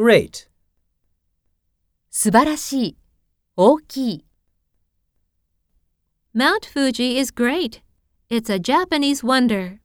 Great. 素晴らしい、大きい。Mount Fuji is great. It's a Japanese wonder.